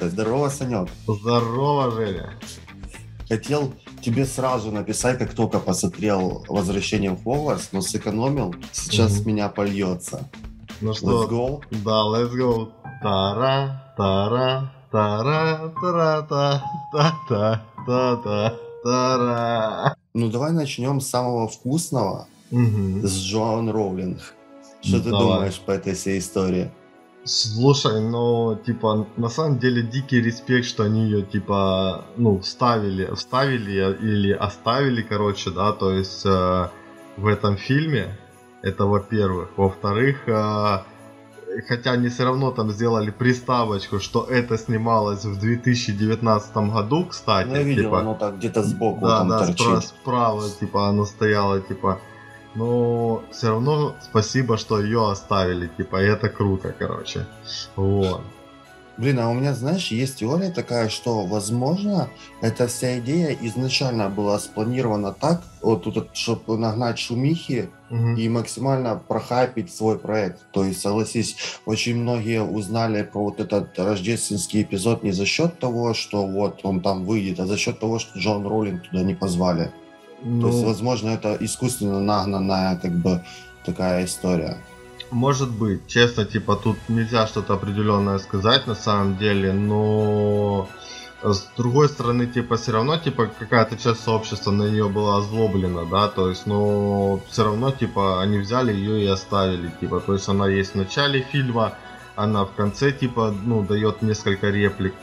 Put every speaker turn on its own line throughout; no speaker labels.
Здорово, Санек.
Здорово, Женя.
Хотел тебе сразу написать, как только посмотрел «Возвращение в Хогвартс», но сэкономил. Сейчас с меня польется.
Ну что,
Let's go.
да, let's go. Тара, тара, тара, тара, та, та, та, та, та, тара.
Ну, давай начнем с самого вкусного,
Мгм.
с Джоан Роулинг. Что ты
Давай.
думаешь по этой всей истории?
Слушай, ну, типа, на самом деле дикий респект, что они ее, типа, ну, вставили, вставили или оставили, короче, да, то есть э, в этом фильме, это во-первых. Во-вторых, э, хотя они все равно там сделали приставочку, что это снималось в 2019 году, кстати,
Ну, я видел,
типа,
оно так где-то сбоку
да,
там
да,
торчит.
спра- справа, типа, оно стояло, типа. Но все равно спасибо, что ее оставили, типа, и это круто, короче. Вот.
Блин, а у меня, знаешь, есть теория такая, что, возможно, эта вся идея изначально была спланирована так, вот тут, чтобы нагнать шумихи
Мгм.
и максимально прохайпить свой проект. То есть, согласись, очень многие узнали про вот этот рождественский эпизод не за счет того, что вот он там выйдет, а за счет того, что Джон Роллинг туда не позвали.
Ну,
То есть, возможно, это искусственно нагнанная как бы такая история.
может быть, честно, типа, тут нельзя что-то определенное сказать на самом деле, но с другой стороны, типа, все равно, типа, какая-то часть сообщества на нее была озлоблена, да, то есть, но все равно, типа, они взяли ее и оставили, типа, то есть она есть в начале фильма, она в конце, типа, ну, дает несколько реплик,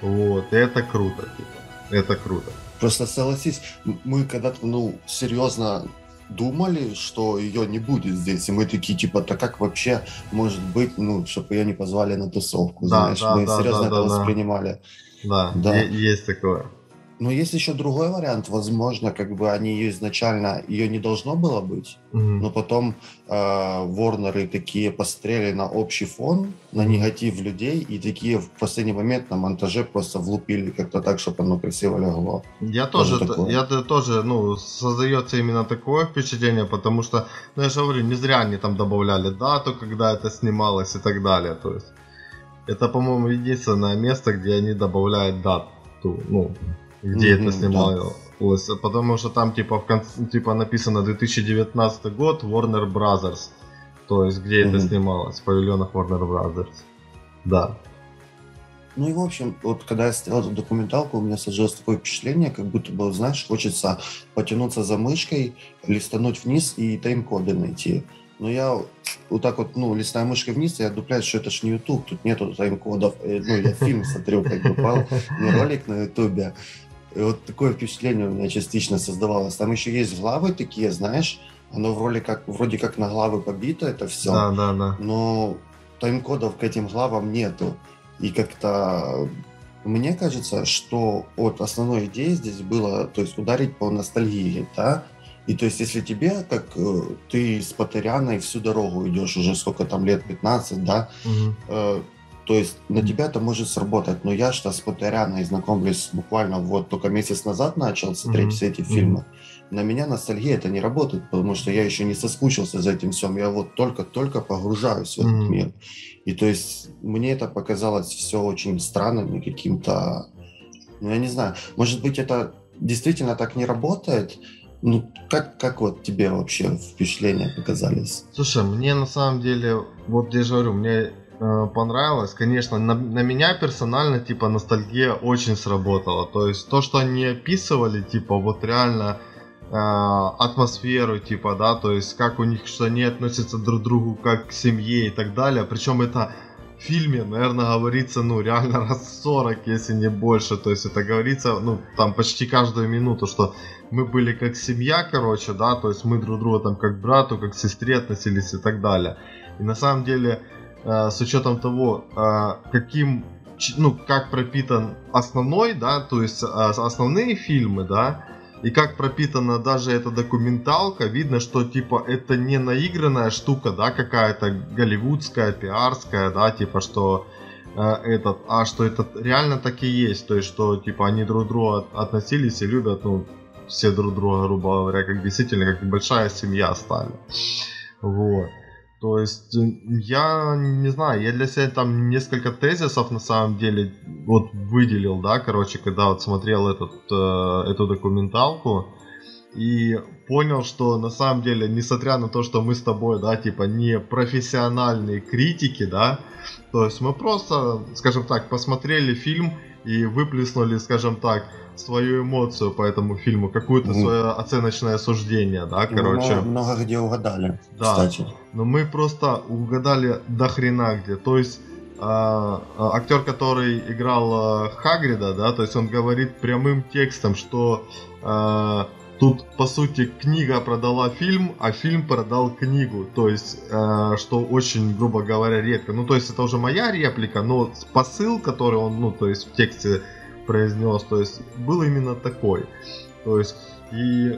вот, и это круто, типа, это круто.
Просто согласись, мы когда-то, ну, серьезно думали, что ее не будет здесь, и мы такие, типа, так как вообще может быть, ну, чтобы ее не позвали на тусовку,
Да,
знаешь,
да,
мы
да,
серьезно
да,
это
да,
воспринимали.
Да,
Да.
есть такое.
Но есть еще другой вариант, возможно, как бы они ее изначально, ее не должно было быть,
Мгм.
но потом э, Ворнеры такие посмотрели на общий фон, на негатив людей, и такие в последний момент на монтаже просто влупили как-то так, чтобы оно красиво легло.
Я
Тоже
тоже, я тоже, ну, создается именно такое впечатление, потому что, ну, я же говорю, не зря они там добавляли дату, когда это снималось и так далее, то есть. Это, по-моему, единственное место, где они добавляют дату, ну, где
Мгм,
это снималось, потому что там, типа, в конце, типа, написано 2019 год, Warner Brothers, то есть, где это
Мгм.
снималось, в павильонах Warner Brothers, да.
Ну и в общем, вот когда я смотрел эту документалку, у меня сложилось такое впечатление, как будто бы, знаешь, хочется потянуться за мышкой, листануть вниз и тайм-коды найти. Но я вот так вот, ну, листаю мышкой вниз, я дупляюсь, что это ж не YouTube, тут нету тайм-кодов. Э, Ну, я фильм смотрю, как бы, пал, не ролик на Ютубе. И вот такое впечатление у меня частично создавалось. Там еще есть главы такие, знаешь, оно вроде как, вроде как на главы побито это все
Да, да, да.
но тайм-кодов к этим главам нету. И как-то мне кажется, что от основной идеи здесь было, то есть ударить по ностальгии, да, и то есть если тебе, как э, ты с Патеряной всю дорогу идешь уже сколько там лет, 15, да,
Мгм.
э, то есть на тебя это может сработать, но я что с Патеряной знакомлюсь буквально вот только месяц назад начал смотреть
Мгм.
все эти фильмы, на меня ностальгия это не работает, потому что я еще не соскучился за этим всем, я вот только-только погружаюсь в этот
Мгм.
мир. И то есть мне это показалось все очень странным и каким-то, ну я не знаю, может быть это действительно так не работает, ну как, как вот тебе вообще впечатления показались?
Слушай, мне на самом деле, вот я же говорю, мне понравилось. Конечно, на, на меня персонально, типа, ностальгия очень сработала. То есть то, что они описывали, типа, вот реально э, атмосферу, типа, да, то есть как у них, что они относятся друг к другу как к семье и так далее. Причем это в фильме, наверное, говорится, ну, реально раз 40, если не больше. То есть это говорится, ну, там почти каждую минуту, что мы были как семья, короче, да, то есть мы друг друга там как брату, как сестре относились и так далее. И на самом деле, э, с учетом того, э, каким, ну, как пропитан основной, да, то есть э, основные фильмы, да, и как пропитана даже эта документалка, видно, что типа это не наигранная штука, да, какая-то голливудская, пиарская, да, типа что этот, а что это реально так и есть, то есть что типа они друг от- относились и любят, ну, все друг друга, грубо говоря, как действительно, как большая семья стали. Вот. То есть, я не знаю, я для себя там несколько тезисов на самом деле вот выделил, да, короче, когда вот смотрел этот, э, эту документалку, и понял, что на самом деле, несмотря на то, что мы с тобой, да, типа не профессиональные критики, да, то есть мы просто, скажем так, посмотрели фильм и выплеснули, скажем так, свою эмоцию по этому фильму, какое-то свое оценочное суждение, да, короче.
Много, много где угадали,
да. кстати. Но мы просто угадали до хрена где. То есть а, а, актер, который играл а, Хагрида, да, то есть он говорит прямым текстом, что а, тут по сути книга продала фильм, а фильм продал книгу, то есть а, что очень, грубо говоря, редко. Ну то есть это уже моя реплика, но посыл, который он, ну то есть в тексте произнес, то есть был именно такой. То есть и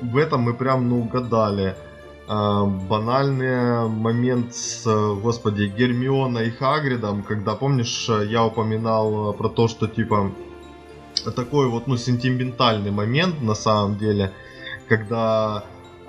в этом мы прям ну угадали. А, банальный момент с, господи, Гермиона и Хагридом, когда, помнишь, я упоминал про то, что типа такой вот, ну, сентиментальный момент на самом деле, когда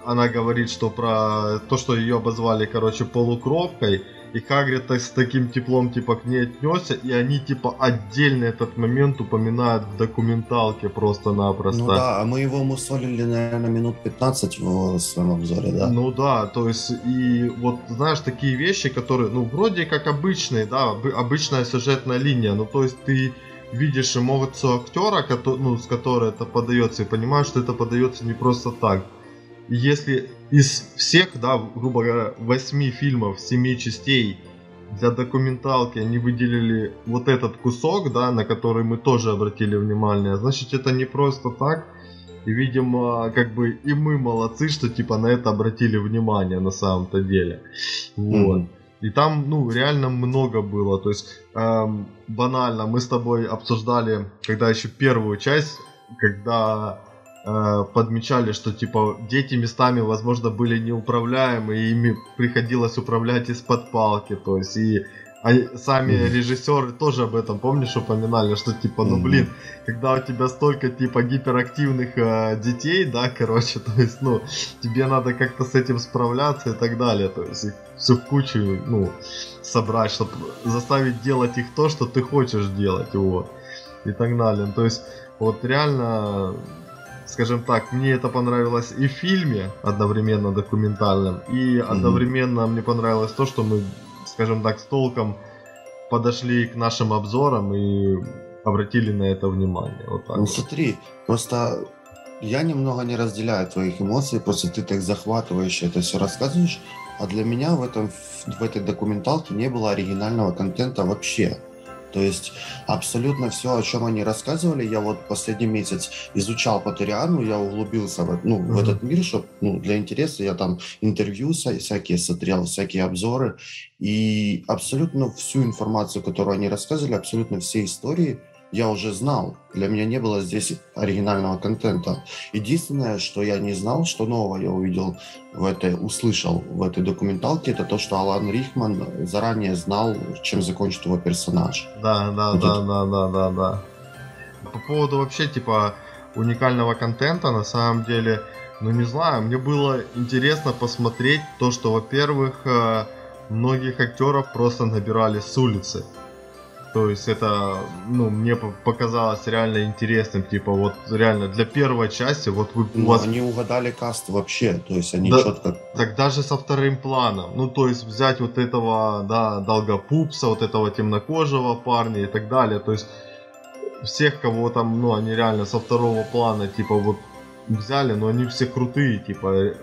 она говорит, что про то, что ее обозвали, короче, полукровкой, и Хагрид с таким теплом типа к ней отнесся, и они типа отдельно этот момент упоминают в документалке просто-напросто. Ну
да, а мы его мусолили, наверное, минут 15 в своем обзоре, да?
Ну да, то есть и вот знаешь, такие вещи, которые, ну вроде как обычные, да, обычная сюжетная линия, ну то есть ты видишь эмоцию актера, ну, с которой это подается, и понимаешь, что это подается не просто так. Если из всех, да, грубо говоря, восьми фильмов, семи частей для документалки они выделили вот этот кусок, да, на который мы тоже обратили внимание, значит это не просто так. И, видимо, как бы и мы молодцы, что типа на это обратили внимание на самом-то деле. Вот. Mm-hmm. И там, ну, реально много было. То есть, эм, банально, мы с тобой обсуждали, когда еще первую часть, когда э, подмечали, что типа дети местами, возможно, были неуправляемы, и ими приходилось управлять из-под палки. То есть, и а сами mm-hmm. режиссеры тоже об этом, помнишь, упоминали, что типа, ну блин, когда у тебя столько типа гиперактивных э, детей, да, короче, то есть, ну, тебе надо как-то с этим справляться и так далее, то есть их все в кучу, ну, собрать, чтобы заставить делать их то, что ты хочешь делать, вот, и так далее. То есть, вот реально, скажем так, мне это понравилось и в фильме одновременно документальном, и одновременно mm-hmm. мне понравилось то, что мы скажем так, с толком подошли к нашим обзорам и обратили на это внимание. Вот так
ну
вот.
смотри, просто я немного не разделяю твоих эмоций, просто ты так захватывающе это все рассказываешь, а для меня в, этом, в этой документалке не было оригинального контента вообще. То есть абсолютно все, о чем они рассказывали, я вот последний месяц изучал по Ториану, я углубился в, ну, mm-hmm. в этот мир, чтобы ну, для интереса я там интервью всякие смотрел, всякие обзоры, и абсолютно всю информацию, которую они рассказывали, абсолютно все истории – я уже знал. Для меня не было здесь оригинального контента. Единственное, что я не знал, что нового я увидел в этой, услышал в этой документалке, это то, что Алан Рихман заранее знал, чем закончит его персонаж.
Да, да, да, да, да, да, да. По поводу вообще, типа, уникального контента, на самом деле, ну не знаю, мне было интересно посмотреть то, что, во-первых, э, многих актеров просто набирали с улицы. То есть это, ну, мне показалось реально интересным, типа вот реально для первой части вот вы...
Ну, вас... они угадали каст вообще, то есть они да, четко...
Так даже со вторым планом, ну, то есть взять вот этого, да, долгопупса, вот этого темнокожего парня и так далее, то есть всех, кого там, ну, они реально со второго плана, типа вот взяли, но они все крутые, типа,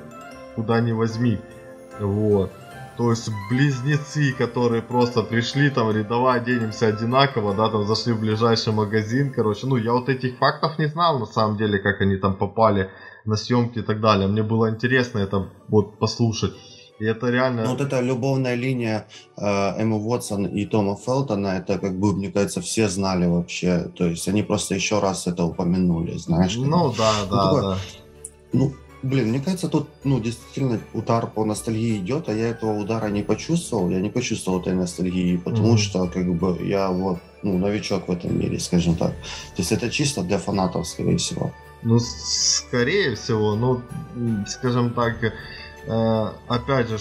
куда ни возьми, вот. То есть близнецы, которые просто пришли, там, давай оденемся одинаково, да, там зашли в ближайший магазин, короче. Ну, я вот этих фактов не знал, на самом деле, как они там попали на съемки и так далее. Мне было интересно это вот послушать. И это реально...
Ну, вот эта любовная линия э, Эммы Уотсон и Тома Фелтона, это, как бы, мне кажется, все знали вообще. То есть они просто еще раз это упомянули, знаешь.
Ну, да, ну, да, такое, да.
Ну, Блин, мне кажется, тут, ну, действительно удар по ностальгии идет, а я этого удара не почувствовал. Я не почувствовал этой ностальгии, потому mm-hmm. что, как бы, я вот, ну, новичок в этом мире, скажем так. То есть это чисто для фанатов, скорее всего.
Ну, скорее всего, ну, скажем так, э, опять же,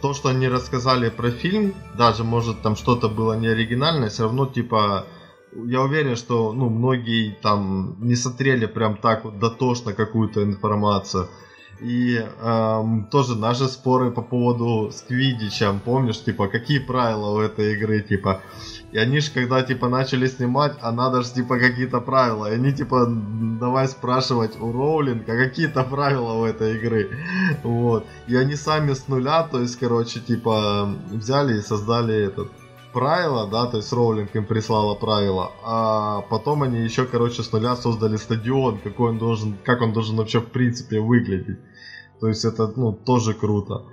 то, что они рассказали про фильм, даже, может, там что-то было не оригинальное, все равно, типа, я уверен, что ну, многие там не смотрели прям так вот дотошно какую-то информацию. И эм, тоже наши споры по поводу с Квидичем, помнишь, типа, какие правила у этой игры, типа, и они же когда, типа, начали снимать, а надо же, типа, какие-то правила, и они, типа, давай спрашивать у Роулинга, какие-то правила у этой игры, вот, и они сами с нуля, то есть, короче, типа, взяли и создали этот, правила, да, то есть Роулинг им прислала правила, а потом они еще, короче, с нуля создали стадион, какой он должен, как он должен вообще в принципе выглядеть. То есть это, ну, тоже круто.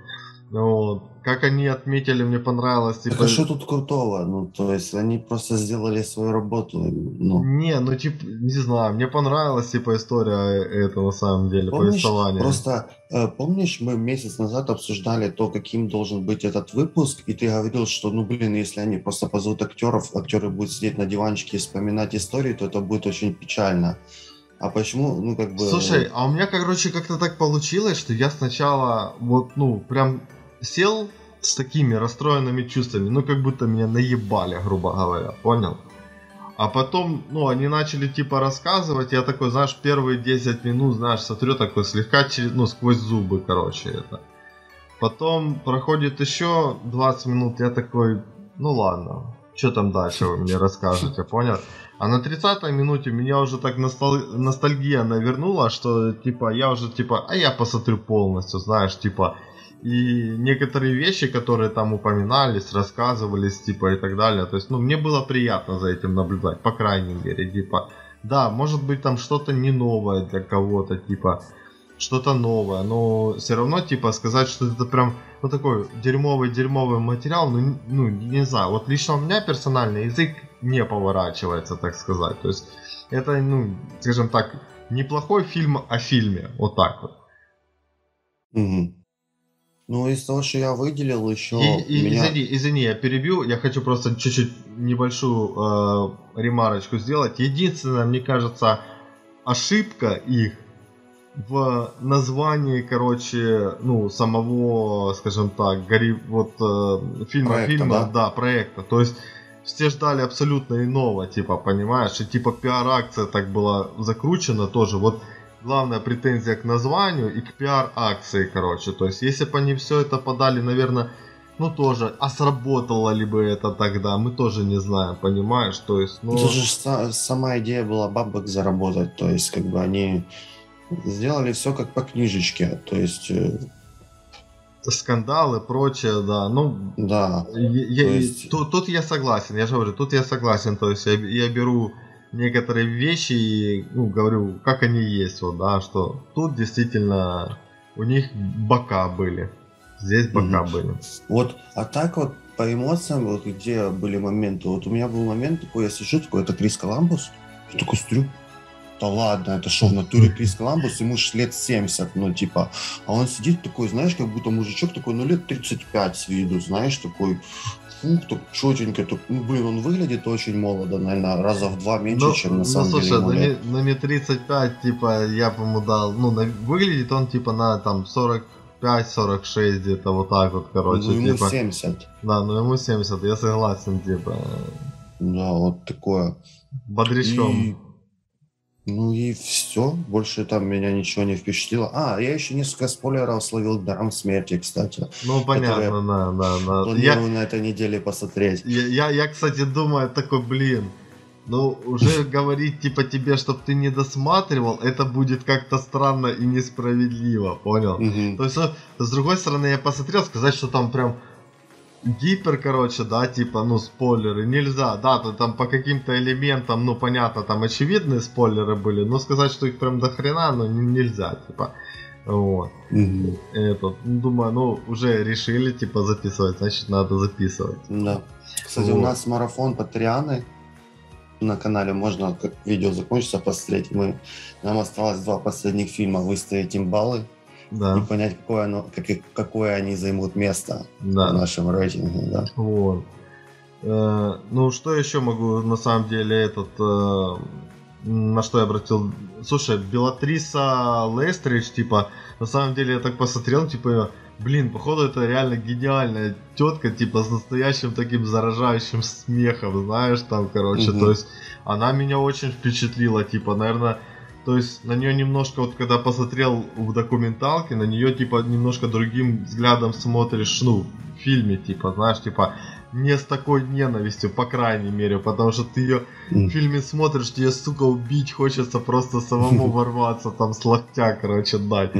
Вот. Как они отметили, мне понравилось.
Типа... а что тут крутого? Ну, то есть они просто сделали свою работу. Ну.
Не, ну, типа, не знаю, мне понравилась, типа, история этого, на самом деле, помнишь, повествования.
Просто, э, помнишь, мы месяц назад обсуждали то, каким должен быть этот выпуск, и ты говорил, что, ну, блин, если они просто позовут актеров, актеры будут сидеть на диванчике и вспоминать истории, то это будет очень печально. А почему, ну, как бы...
Слушай, а у меня, короче, как-то так получилось, что я сначала вот, ну, прям сел с такими расстроенными чувствами, ну, как будто меня наебали, грубо говоря, понял? А потом, ну, они начали, типа, рассказывать, я такой, знаешь, первые 10 минут, знаешь, смотрю такой слегка, ну, сквозь зубы, короче, это. Потом проходит еще 20 минут, я такой, ну, ладно, что там дальше вы мне расскажете, понял? А на 30-й минуте меня уже так ностал... ностальгия навернула, что типа я уже типа, а я посмотрю полностью, знаешь, типа. И некоторые вещи, которые там упоминались, рассказывались, типа и так далее. То есть, ну, мне было приятно за этим наблюдать, по крайней мере, типа. Да, может быть там что-то не новое для кого-то, типа что-то новое, но все равно, типа, сказать, что это прям, ну, такой дерьмовый-дерьмовый материал, ну, ну, не знаю, вот лично у меня персональный язык не поворачивается, так сказать, то есть это, ну, скажем так, неплохой фильм о фильме, вот так вот.
Угу. Ну, из того, что я выделил еще...
И, и, меня... извини, извини, я перебью, я хочу просто чуть-чуть небольшую э, ремарочку сделать. Единственное, мне кажется, ошибка их в названии, короче, ну, самого, скажем так, гори, вот э, фильма, проекта, фильма, да? да, проекта. То есть все ждали абсолютно иного, типа, понимаешь, и типа пиар-акция так была закручена тоже. Вот главная претензия к названию и к пиар-акции, короче. То есть, если бы они все это подали, наверное, ну тоже, а сработало ли бы это тогда, мы тоже не знаем, понимаешь? То есть, ну...
Это же сама идея была бабок заработать, то есть, как бы они сделали все как по книжечке, то есть э,
скандалы, прочее, да. Ну,
да.
Я, есть... тут, тут я согласен, я же говорю, тут я согласен, то есть я, я беру некоторые вещи и ну, говорю, как они есть, вот, да, что тут действительно у них бока были, здесь бока угу. были.
Вот, а так вот по эмоциям, вот где были моменты, вот у меня был момент такой, я сижу, такой, это Крис Коламбус, я такой смотрю, да ладно, это что, в натуре Крис Коламбус, ему ж лет 70, ну, типа, а он сидит такой, знаешь, как будто мужичок такой, ну, лет 35 с виду, знаешь, такой, четенько, так, ну, блин, он выглядит очень молодо, наверное, раза в два меньше, ну, чем на ну, самом
слушай,
деле
ну, ну, не 35, типа, я бы ему дал, ну, на, выглядит он, типа, на, там, 45-46 где-то, вот так вот, короче.
Ну, ему
типа,
70.
Да, ну, ему 70, я согласен, типа.
Да, вот такое.
Бодрячком.
И ну и все. Больше там меня ничего не впечатлило. А, я еще несколько спойлеров словил Даром смерти, кстати.
Ну, понятно, да, да, да.
Планирую я... на этой неделе посмотреть.
Я, я, я, кстати, думаю, такой, блин, ну, уже говорить, типа, тебе, чтобы ты не досматривал, это будет как-то странно и несправедливо, понял?
Угу.
То есть, с другой стороны, я посмотрел, сказать, что там прям гипер, короче, да, типа, ну, спойлеры, нельзя, да, то там по каким-то элементам, ну, понятно, там очевидные спойлеры были, но сказать, что их прям до хрена, ну, нельзя, типа, вот.
Mm-hmm.
Этот, ну, думаю, ну, уже решили, типа, записывать, значит, надо записывать.
Да. Кстати, вот. у нас марафон Патрианы на канале, можно, как видео закончится, посмотреть, мы, нам осталось два последних фильма выставить им баллы, да. и понять, какое, оно, как, какое они займут место да. в нашем рейтинге. Да.
Вот. Э, ну, что еще могу на самом деле этот... Э, на что я обратил... Слушай, Белатриса Лестридж, типа, на самом деле я так посмотрел, типа, блин, походу это реально гениальная тетка, типа, с настоящим таким заражающим смехом, знаешь, там, короче, угу. то есть, она меня очень впечатлила, типа, наверное, то есть на нее немножко, вот когда посмотрел в документалке, на нее типа немножко другим взглядом смотришь, ну, в фильме, типа, знаешь, типа, не с такой ненавистью, по крайней мере, потому что ты ее в фильме смотришь, тебе, сука, убить хочется просто самому ворваться, там, с локтя, короче, дать.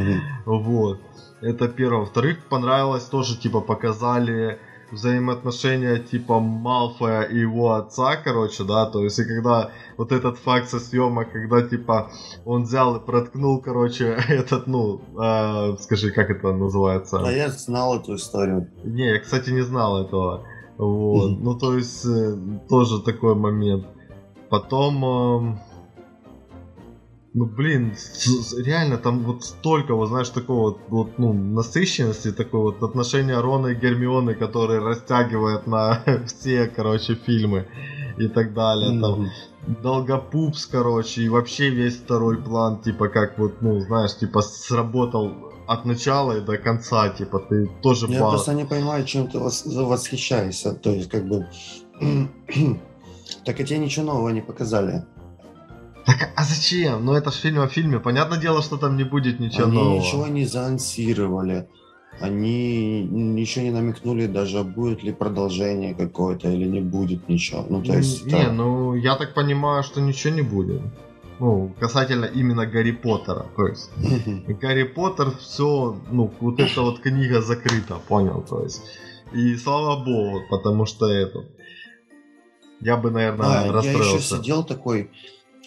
Вот. Это первое. Во-вторых, понравилось тоже, типа, показали взаимоотношения типа Малфоя и его отца, короче, да, то есть и когда вот этот факт со съемок, когда типа он взял и проткнул, короче, этот, ну, э, скажи, как это называется?
А я знал эту историю.
Не, я, кстати, не знал этого. Вот, ну то есть э, тоже такой момент. Потом, э, ну блин, реально там вот столько, вот знаешь, такого вот, вот ну, насыщенности, такого вот отношения Рона и Гермионы, которые растягивают на все, короче, фильмы и так далее. Mm-hmm. Там Долгопупс, короче, и вообще весь второй план, типа, как вот, ну, знаешь, типа, сработал от начала и до конца, типа, ты тоже...
Я пал... просто не понимаю, чем ты восхищаешься, то есть, как бы... так и тебе ничего нового не показали.
Так, а зачем? Ну, это же фильм о фильме. Понятное дело, что там не будет ничего
Они
нового.
ничего не заанонсировали. Они ничего не намекнули даже, будет ли продолжение какое-то или не будет ничего. Ну, то есть...
Не, да. ну, я так понимаю, что ничего не будет. Ну, касательно именно Гарри Поттера. То есть, Гарри Поттер, все, ну, вот эта вот книга закрыта, понял, то есть. И слава богу, потому что это... Я бы, наверное, а, расстроился.
Я еще сидел такой,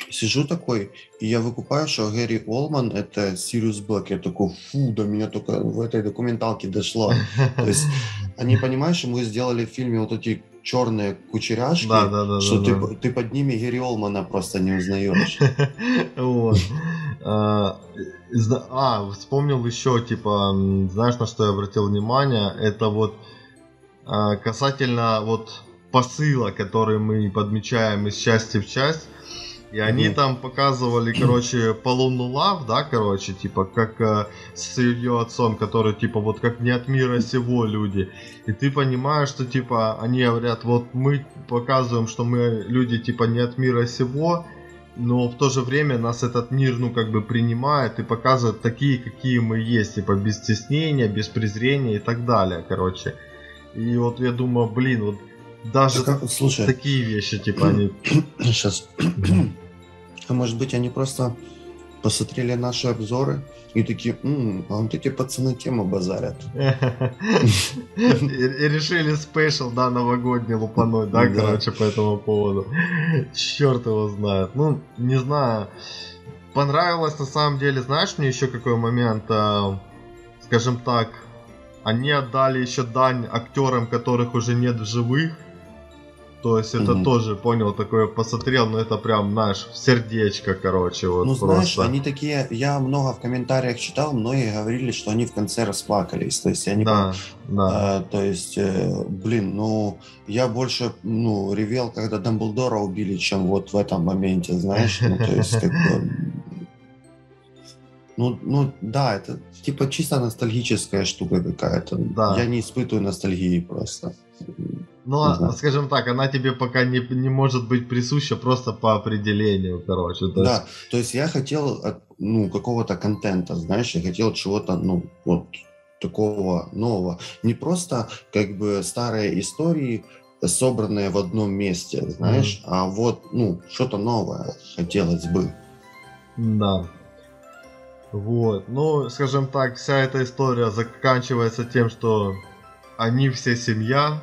сижу такой, и я выкупаю, что Гэри Олман — это Сириус Блэк. Я такой, фу, до меня только в этой документалке дошло. То есть они, понимаешь, мы сделали в фильме вот эти черные кучеряшки, да, да, да, что да, ты, да. ты под ними Гэри Олмана просто не узнаешь.
А, а, вспомнил еще, типа, знаешь, на что я обратил внимание? Это вот а, касательно вот посыла, который мы подмечаем из части в часть. И они mm там показывали, короче, Полуну Лав, да, короче, типа, как э, с ее отцом, который, типа, вот как не от мира сего люди. И ты понимаешь, что, типа, они говорят, вот мы показываем, что мы люди, типа, не от мира сего, но в то же время нас этот мир, ну, как бы принимает и показывает такие, какие мы есть, типа, без стеснения, без презрения и так далее, короче. И вот я думаю, блин, вот даже
как, слушай,
такие вещи, типа, они...
Сейчас. А может быть, они просто посмотрели наши обзоры и такие, М, а вот эти пацаны тему базарят.
И решили спешл, да, новогодний лупануть, да, короче, по этому поводу. Черт его знает. Ну, не знаю. Понравилось на самом деле, знаешь, мне еще какой момент, а, скажем так, они отдали еще дань актерам, которых уже нет в живых. То есть это mm-hmm. тоже, понял, такое посмотрел, но это прям, знаешь, сердечко, короче, вот
Ну, знаешь, просто. они такие, я много в комментариях читал, многие говорили, что они в конце расплакались, то есть они...
Да, да.
А, то есть, э, блин, ну, я больше, ну, ревел, когда Дамблдора убили, чем вот в этом моменте, знаешь, ну, то есть, как бы... Ну, ну, да, это типа чисто ностальгическая штука какая-то.
Да.
Я не испытываю ностальгии просто.
Ну, а, скажем так, она тебе пока не, не может быть присуща просто по определению, короче.
То да, есть... то есть я хотел ну, какого-то контента, знаешь, я хотел чего-то, ну, вот такого нового. Не просто как бы старые истории, собранные в одном месте, знаешь, mm. а вот, ну, что-то новое хотелось бы.
Да. Вот. Ну, скажем так, вся эта история заканчивается тем, что они все семья,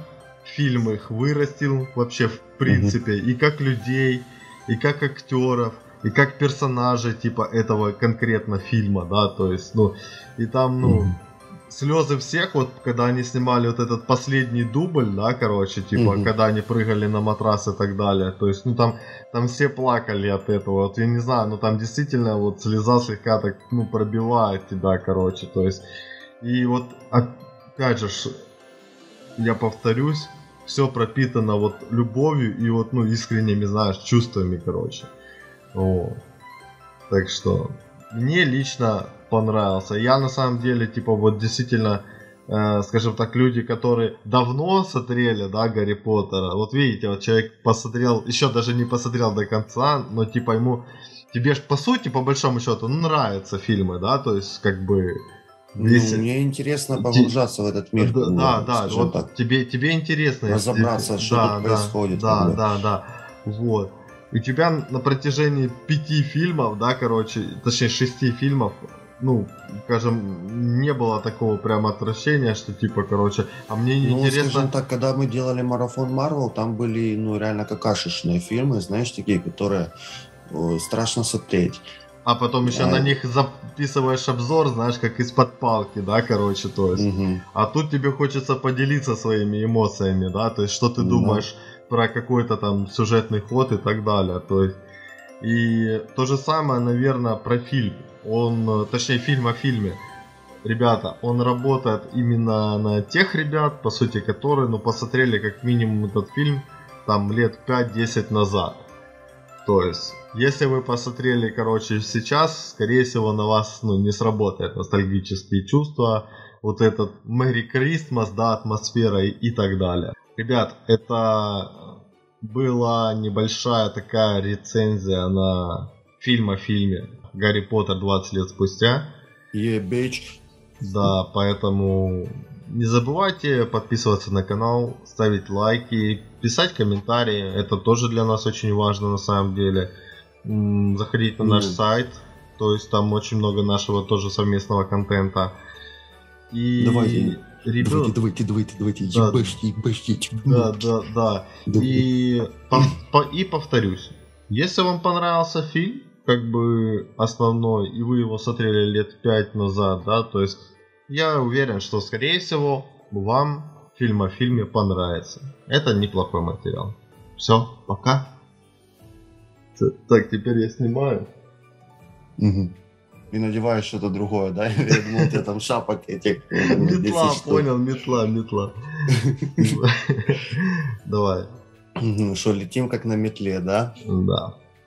фильм их вырастил вообще в принципе, mm-hmm. и как людей, и как актеров, и как персонажей типа этого конкретно фильма, да, то есть, ну, и там, ну, mm-hmm. слезы всех, вот, когда они снимали вот этот последний дубль, да, короче, типа, mm-hmm. когда они прыгали на матрас и так далее, то есть, ну, там, там все плакали от этого, вот, я не знаю, ну, там действительно вот слеза слегка так, ну, пробивает тебя, короче, то есть, и вот, опять же, я повторюсь, все пропитано вот любовью и вот, ну, искренними, знаешь, чувствами, короче. Вот. Так что, мне лично понравился. Я на самом деле, типа, вот действительно, э, скажем так, люди, которые давно смотрели, да, Гарри Поттера. Вот видите, вот человек посмотрел, еще даже не посмотрел до конца, но типа ему, тебе ж по сути, по большому счету, ну, нравятся фильмы, да, то есть как бы
ну, если... мне интересно погружаться в этот мир.
Да, да, да вот так. тебе, тебе интересно.
Разобраться, если... что да, тут
да,
происходит.
Да, да, да, да. Вот. У тебя на протяжении пяти фильмов, да, короче, точнее шести фильмов, ну, скажем, не было такого прямо отвращения, что типа, короче, а мне не
ну,
интересно...
скажем так, когда мы делали марафон Марвел, там были, ну, реально какашечные фильмы, знаешь, такие, которые страшно смотреть.
А потом еще да. на них записываешь обзор, знаешь, как из-под палки, да, короче, то есть.
Угу.
А тут тебе хочется поделиться своими эмоциями, да, то есть, что ты думаешь про какой-то там сюжетный ход и так далее, то есть. И то же самое, наверное, про фильм. Он, точнее, фильм о фильме. Ребята, он работает именно на тех ребят, по сути, которые, ну, посмотрели как минимум этот фильм там лет 5-10 назад. То есть, если вы посмотрели, короче, сейчас, скорее всего, на вас ну, не сработает ностальгические чувства, вот этот Merry Christmas, да, атмосфера и, и так далее. Ребят, это была небольшая такая рецензия на фильм о фильме Гарри Поттер 20 лет спустя.
Bitch.
Да, поэтому не забывайте подписываться на канал, ставить лайки, писать комментарии. Это тоже для нас очень важно на самом деле. Заходить на наш mm. сайт. То есть там очень много нашего тоже совместного контента.
И давайте, ребят... давайте, давайте, давайте, давайте, да, ебашьте, ебашьте.
Да, да, да. И, по, по, и повторюсь, если вам понравился фильм, как бы основной, и вы его смотрели лет пять назад, да, то есть я уверен, что, скорее всего, вам фильм о фильме понравится. Это неплохой материал. Все, пока. Так, теперь я снимаю.
Угу. И надеваешь что-то другое, да? Я думал, тебя там шапок этих.
Метла, понял, метла, метла. Давай.
Что, летим как на метле, да?
Да.